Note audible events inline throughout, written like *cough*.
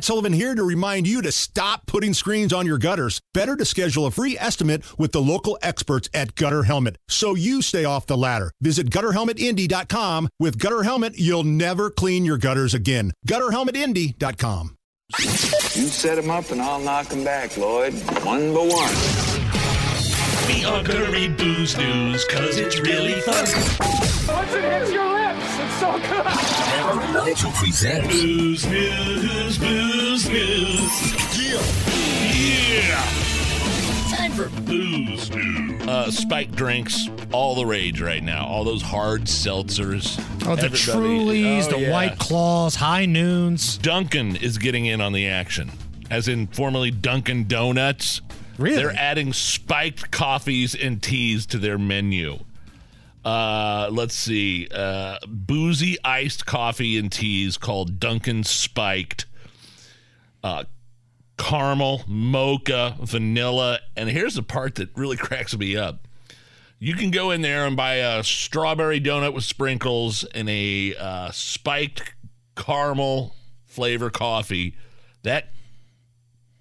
Matt Sullivan here to remind you to stop putting screens on your gutters. Better to schedule a free estimate with the local experts at Gutter Helmet so you stay off the ladder. Visit gutterhelmetindy.com. With Gutter Helmet, you'll never clean your gutters again. Gutterhelmetindy.com. You set them up and I'll knock them back, Lloyd. One by one. We are gonna read booze news, cause it's really fun. So good. Hammer Nigel presents Booze news, booze news. Yeah. Time for booze news. Uh, spike drinks, all the rage right now. All those hard seltzers. Oh, the Everybody- Trulies, oh, the yeah. White Claws, High Noons. Dunkin' is getting in on the action, as in formerly Dunkin' Donuts. Really? They're adding spiked coffees and teas to their menu. Uh, let's see. Uh, boozy iced coffee and teas called Dunkin' Spiked. Uh, caramel, mocha, vanilla. And here's the part that really *laughs* cracks me up. You can go in there and buy a strawberry donut with sprinkles and a uh, spiked caramel flavor coffee. That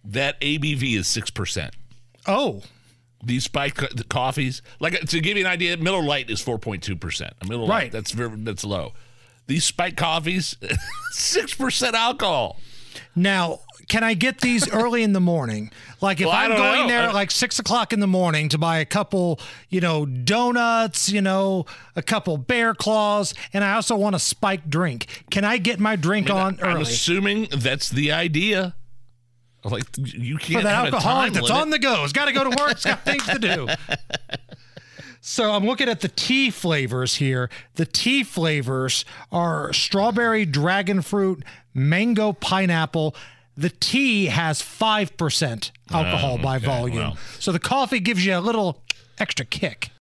that ABV is six percent. Oh, These spiked co- the coffees, like to give you an idea, Miller Lite is four point two percent. A Miller Right. Lite that's very that's low. These spiked coffees, *laughs* six percent alcohol. now can I get these *laughs* early in the morning? Like if Well, I I'm going know. there at like six o'clock in the morning to buy a couple, you know, donuts, you know, a couple bear claws, and I also want a spiked drink. Can I get my drink on I'm early? assuming that's the idea. Like you can't for that alcoholic that's limit. on the go. It's got to go to work. It's got things to do. *laughs* So I'm looking at the tea flavors here. The tea flavors are strawberry, dragon fruit, mango, pineapple. The tea has 5% alcohol oh, by volume. well. So the coffee gives you a little extra kick.